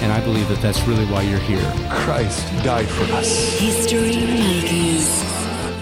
And I believe that that's really why you're here. Christ died for us. History Makers.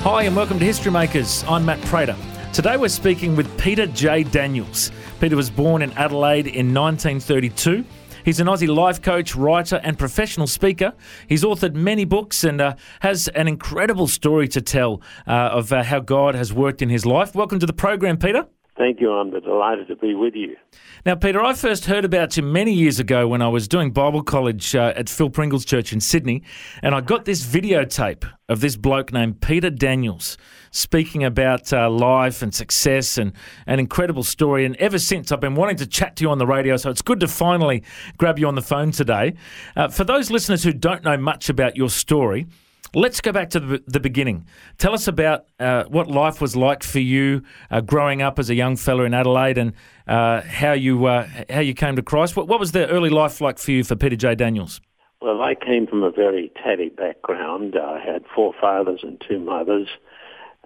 Hi, and welcome to History Makers. I'm Matt Prater. Today we're speaking with Peter J. Daniels. Peter was born in Adelaide in 1932. He's an Aussie life coach, writer, and professional speaker. He's authored many books and uh, has an incredible story to tell uh, of uh, how God has worked in his life. Welcome to the program, Peter. Thank you. I'm delighted to be with you. Now, Peter, I first heard about you many years ago when I was doing Bible college uh, at Phil Pringle's Church in Sydney, and I got this videotape of this bloke named Peter Daniels speaking about uh, life and success and an incredible story. And ever since, I've been wanting to chat to you on the radio, so it's good to finally grab you on the phone today. Uh, for those listeners who don't know much about your story, Let's go back to the, the beginning. Tell us about uh, what life was like for you uh, growing up as a young fella in Adelaide, and uh, how you uh, how you came to Christ. What, what was the early life like for you, for Peter J. Daniels? Well, I came from a very tatty background. I had four fathers and two mothers.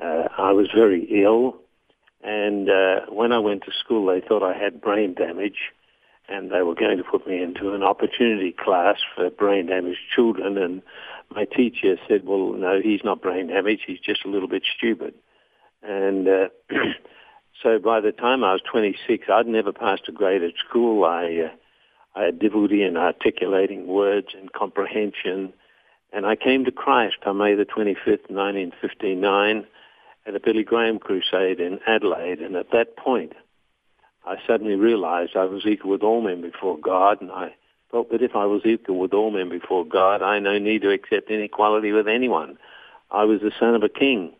Uh, I was very ill, and uh, when I went to school, they thought I had brain damage, and they were going to put me into an opportunity class for brain damaged children. And my teacher said, "Well, no, he's not brain damaged. He's just a little bit stupid." And uh, so by the time I was 26, I'd never passed a grade at school. I uh, I had difficulty in articulating words and comprehension. And I came to Christ on May the 25th, 1959, at a Billy Graham crusade in Adelaide. And at that point, I suddenly realized I was equal with all men before God. And I felt that if I was equal with all men before God, I no need to accept inequality with anyone. I was the son of a king.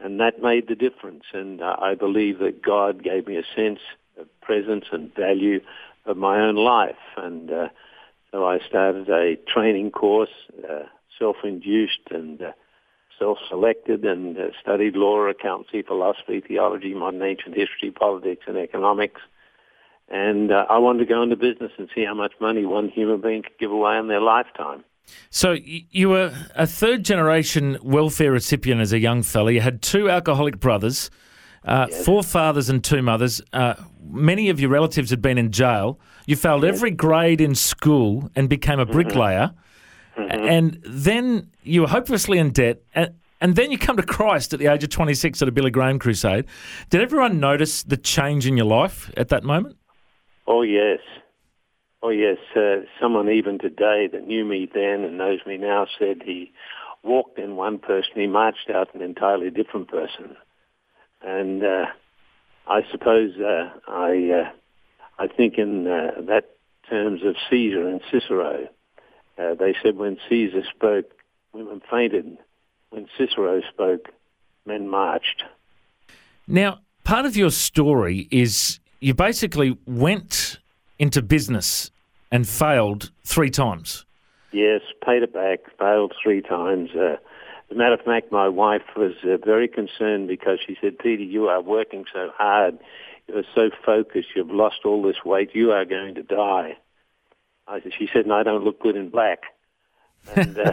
And that made the difference. And uh, I believe that God gave me a sense of presence and value of my own life. And uh, so I started a training course, uh, self-induced and uh, self-selected, and uh, studied law, accountancy, philosophy, theology, modern ancient history, politics, and economics. And uh, I wanted to go into business and see how much money one human being could give away in their lifetime. So you were a third generation welfare recipient as a young fella. You had two alcoholic brothers, uh, four fathers and two mothers. Uh, many of your relatives had been in jail. You failed every grade in school and became a bricklayer. And then you were hopelessly in debt. And, and then you come to Christ at the age of 26 at a Billy Graham crusade. Did everyone notice the change in your life at that moment? Oh yes, oh yes. Uh, someone even today that knew me then and knows me now said he walked in one person, he marched out an entirely different person. And uh, I suppose uh, I uh, I think in uh, that terms of Caesar and Cicero, uh, they said when Caesar spoke, women fainted. When Cicero spoke, men marched. Now, part of your story is you basically went into business and failed three times. Yes, paid it back, failed three times. Uh, as a matter of fact, my wife was uh, very concerned because she said, Peter, you are working so hard. You're so focused. You've lost all this weight. You are going to die. I said, she said, no, I don't look good in black. And uh,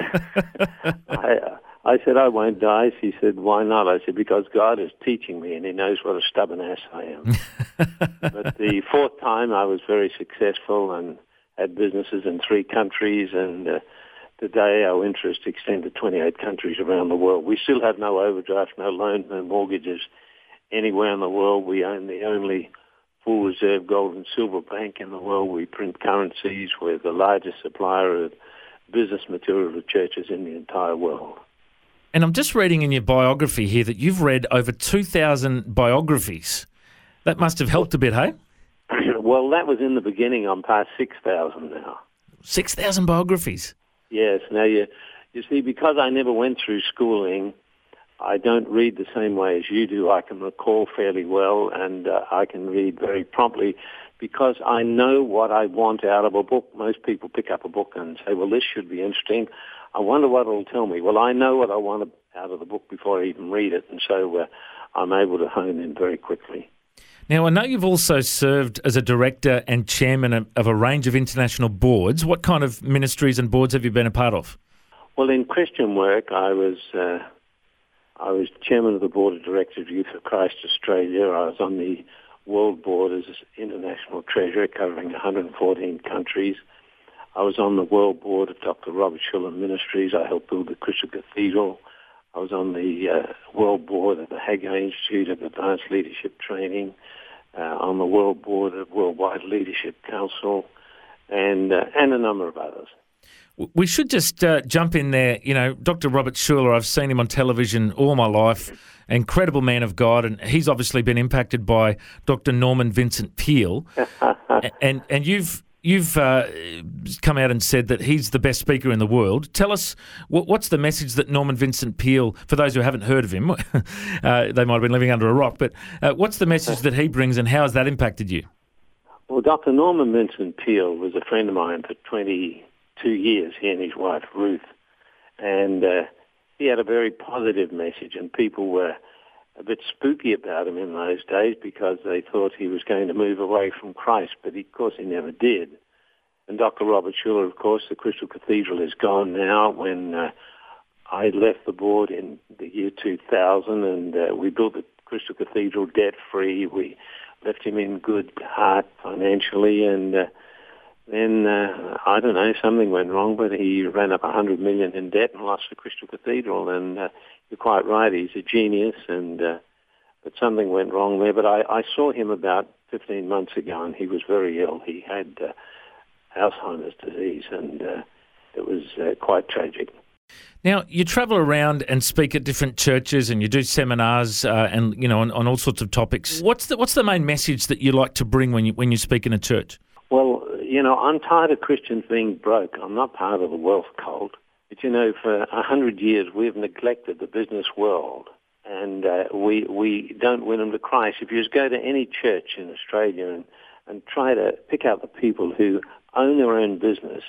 I, I said, I won't die. She said, why not? I said, because God is teaching me and he knows what a stubborn ass I am. but the fourth time I was very successful and had businesses in three countries and uh, today our interests extend to 28 countries around the world. We still have no overdraft, no loans, no mortgages anywhere in the world. We own the only full reserve gold and silver bank in the world. We print currencies. We're the largest supplier of business material to churches in the entire world. And I'm just reading in your biography here that you've read over 2,000 biographies. That must have helped a bit, hey? well, that was in the beginning. I'm past 6,000 now. 6,000 biographies. Yes. Now, you, you see, because I never went through schooling, I don't read the same way as you do. I can recall fairly well, and uh, I can read very promptly because I know what I want out of a book. Most people pick up a book and say, well, this should be interesting. I wonder what it'll tell me. Well, I know what I want out of the book before I even read it, and so uh, I'm able to hone in very quickly. Now, I know you've also served as a director and chairman of, a range of international boards. What kind of ministries and boards have you been a part of? Well, in Christian work, I was uh, I was chairman of the board of directors of Youth for Christ Australia. I was on the World Board as international treasurer, covering 114 countries. I was on the World Board of Dr. Robert Schuller Ministries. I helped build the Crystal Cathedral. I was on the uh, World Board of the Haggai Institute of Advanced Leadership Training, uh, on the World Board of Worldwide Leadership Council, and uh, and a number of others. We should just uh, jump in there. You know, Dr. Robert Schuller, I've seen him on television all my life. Incredible man of God, and he's obviously been impacted by Dr. Norman Vincent Peale. and and you've you've uh, come out and said that he's the best speaker in the world. Tell us what's the message that Norman Vincent Peale, for those who haven't heard of him, uh, they might have been living under a rock, but uh, what's the message that he brings and how has that impacted you? Well, Dr. Norman Vincent Peale was a friend of mine for 22 years, he and his wife Ruth. And uh, he had a very positive message, and people were a bit spooky about him in those days because they thought he was going to move away from Christ, but he, of course he never did. And Dr. Robert Schuller, of course, the Crystal Cathedral is gone now. When uh, I left the board in the year 2000, and uh, we built the Crystal Cathedral debt-free. We left him in good heart financially, and uh, then uh, I don't know, something went wrong, but he ran up a hundred million in debt and lost the Crystal Cathedral. And uh, you're quite right, he's a genius, and uh, but something went wrong there. But I, I saw him about 15 months ago, and he was very ill. He had uh, Alzheimer's disease, and uh, it was uh, quite tragic. Now you travel around and speak at different churches, and you do seminars, uh, and you know on, on all sorts of topics. What's the what's the main message that you like to bring when you when you speak in a church? Well, you know, I'm tired of Christians being broke. I'm not part of the wealth cult. But, you know, for a hundred years we've neglected the business world and uh, we, we don't win them to Christ. If you just go to any church in Australia and, and try to pick out the people who own their own business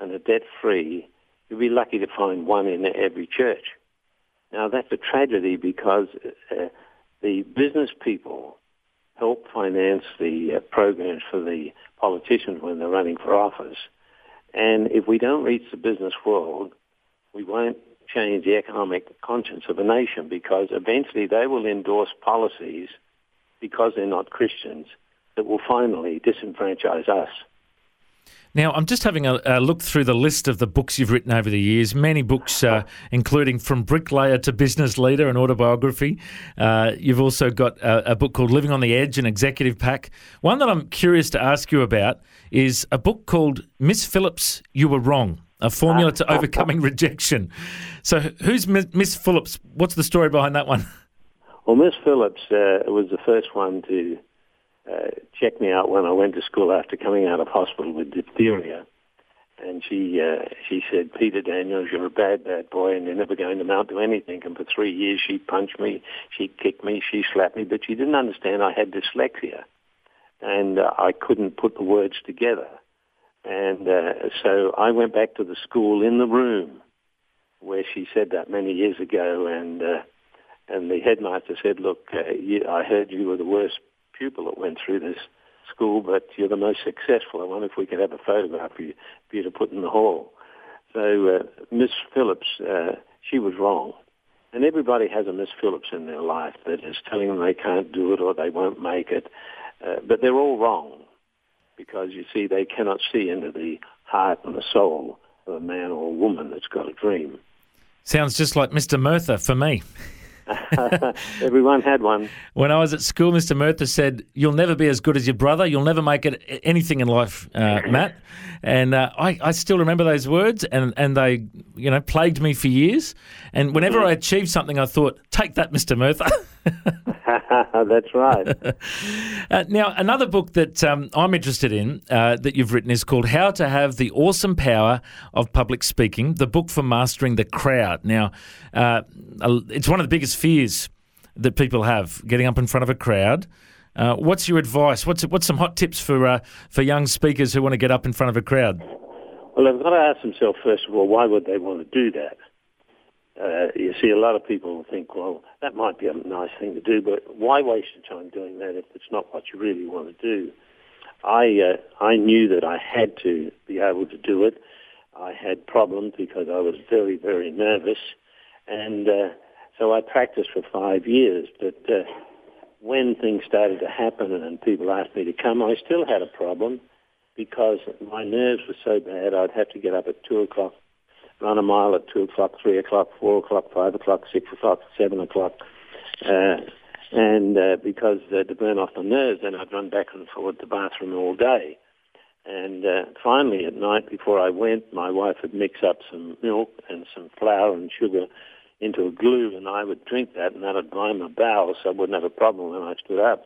and are debt-free, you'll be lucky to find one in every church. Now, that's a tragedy because uh, the business people help finance the uh, programs for the politicians when they're running for office. And if we don't reach the business world, we won't change the economic conscience of a nation because eventually they will endorse policies because they're not Christians that will finally disenfranchise us. Now, I'm just having a, a, look through the list of the books you've written over the years. Many books, uh, including From Bricklayer to Business Leader, an autobiography. Uh, you've also got a, a, book called Living on the Edge, an executive pack. One that I'm curious to ask you about is a book called Miss Phillips, You Were Wrong. A formula to overcoming rejection. So, who's Miss Phillips? What's the story behind that one? Well, Miss Phillips uh, was the first one to uh, checked me out when I went to school after coming out of hospital with diphtheria. And she uh, she said, Peter Daniels, you're a bad, bad boy, and you're never going to amount to anything. And for three years, she punched me, she kicked me, she slapped me, but she didn't understand I had dyslexia, and uh, I couldn't put the words together. And uh, so I went back to the school in the room where she said that many years ago, and uh, and the headmaster said, "Look, uh, you, I heard you were the worst pupil that went through this school, but you're the most successful. I wonder if we could have a photograph for you, for you to put in the hall. So uh, Miss Phillips, uh, she was wrong. And everybody has a Miss Phillips in their life that is telling them they can't do it or they won't make it. Uh, but they're all wrong because, you see, they cannot see into the heart and the soul of a man or a woman that's got a dream. Sounds just like Mr. Murtha for me. Everyone had one. When I was at school, Mr. Murtha said, "You'll never be as good as your brother. You'll never make it anything in life, uh, Matt." And uh, I, I still remember those words, and, and they, you know, plagued me for years. And whenever mm-hmm. I achieved something, I thought, "Take that, Mr. Murtha." That's right. Uh, now, another book that um, I'm interested in uh, that you've written is called How to Have the Awesome Power of Public Speaking, the book for mastering the crowd. Now, uh, it's one of the biggest fears that people have getting up in front of a crowd. Uh, what's your advice? What's what's some hot tips for uh, for young speakers who want to get up in front of a crowd? Well, they've got to ask themselves first of all, why would they want to do that? Uh, you see, a lot of people think, well, that might be a nice thing to do, but why waste your time doing that if it's not what you really want to do? I uh, I knew that I had to be able to do it. I had problems because I was very very nervous, and uh, so I practiced for five years. But uh, when things started to happen and people asked me to come, I still had a problem because my nerves were so bad. I'd have to get up at two o'clock run a mile at 2 o'clock, 3 o'clock, 4 o'clock, 5 o'clock, 6 o'clock, 7 o'clock. Uh, and uh, because uh, to burn off the nerves, then I'd run back and forward to the bathroom all day. And uh, finally, at night before I went, my wife would mix up some milk and some flour and sugar into a glue, and I would drink that, and that would dry my bowels, so I wouldn't have a problem when I stood up.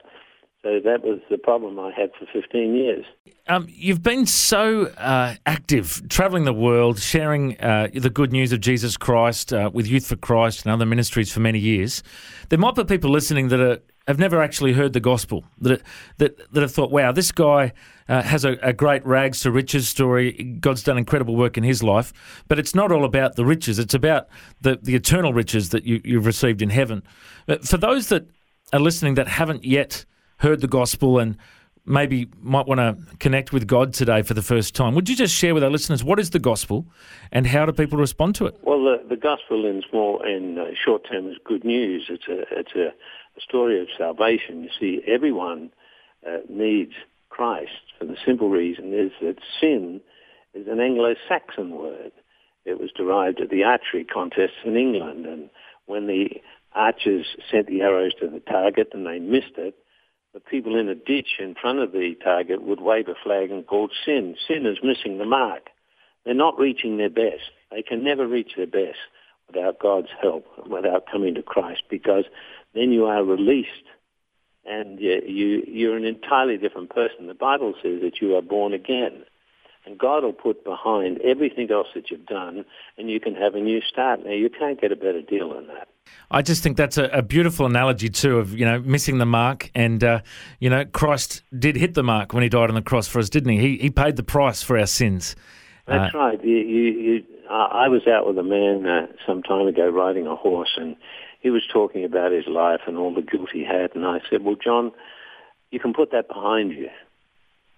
So that was the problem I had for 15 years. Um, you've been so uh, active, travelling the world, sharing uh, the good news of Jesus Christ uh, with Youth for Christ and other ministries for many years. There might be people listening that are, have never actually heard the gospel, that that, that have thought, wow, this guy uh, has a, a, great rags to riches story. God's done incredible work in his life. But it's not all about the riches, it's about the, the eternal riches that you, you've received in heaven. But for those that are listening that haven't yet heard the gospel and maybe might want to connect with God today for the first time, would you just share with our listeners what is the gospel and how do people respond to it? Well, the, the gospel in small in uh, short term is good news. It's a it's a, a story of salvation. You see, everyone uh, needs Christ for the simple reason is that sin is an Anglo-Saxon word. It was derived at the archery contests in England, and when the archers sent the arrows to the target and they missed it, the people in a ditch in front of the target would wave a flag and call sin. Sin is missing the mark. They're not reaching their best. They can never reach their best without God's help, without coming to Christ, because then you are released and you, you, you're an entirely different person. The Bible says that you are born again. And God will put behind everything else that you've done, and you can have a new start. Now, you can't get a better deal than that. I just think that's a, a, beautiful analogy too of you know missing the mark, and uh, you know Christ did hit the mark when he died on the cross for us, didn't he? He, he paid the price for our sins. That's uh, right. You, you, you, I was out with a man uh, some time ago riding a horse, and he was talking about his life and all the guilt he had, and I said, "Well, John, you can put that behind you."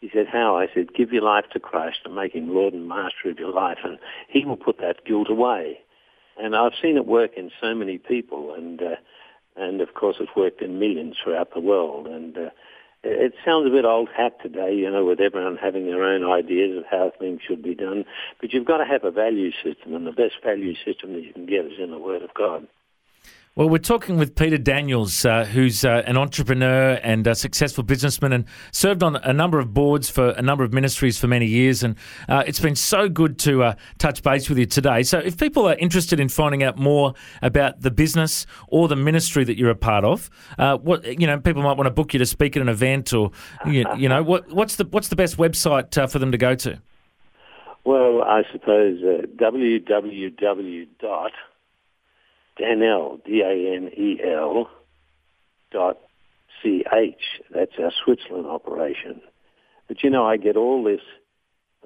He said, "How?" I said, "Give your life to Christ and make Him Lord and Master of your life, and He will put that guilt away." And I've seen it work in so many people, and uh, and of course it's worked in millions throughout the world. And uh, it sounds a bit old hat today, you know, with everyone having their own ideas of how things should be done. But you've got to have a value system, and the best value system that you can get is in the Word of God. Well, we're talking with Peter Daniels, uh, who's uh, an entrepreneur and a successful businessman and served on a number of boards for a number of ministries for many years. And uh, it's been so good to uh, touch base with you today. So, if people are interested in finding out more about the business or the ministry that you're a part of, uh, what you know, people might want to book you to speak at an event, or you, you know, what, what's the what's the best website uh, for them to go to? Well, I suppose www dot Danel, D-A-N-E-L dot C-H. That's our Switzerland operation. But you know, I get all this,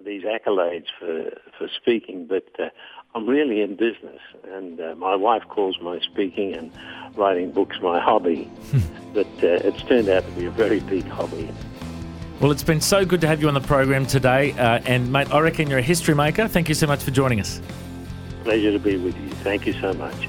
these accolades for, for speaking, but uh, I'm really in business. And uh, my wife calls my speaking and writing books my hobby. but uh, it's turned out to be a very big hobby. Well, it's been so good to have you on the program today. Uh, and, mate, I reckon you're a history maker. Thank you so much for joining us. Pleasure to be with you. Thank you so much.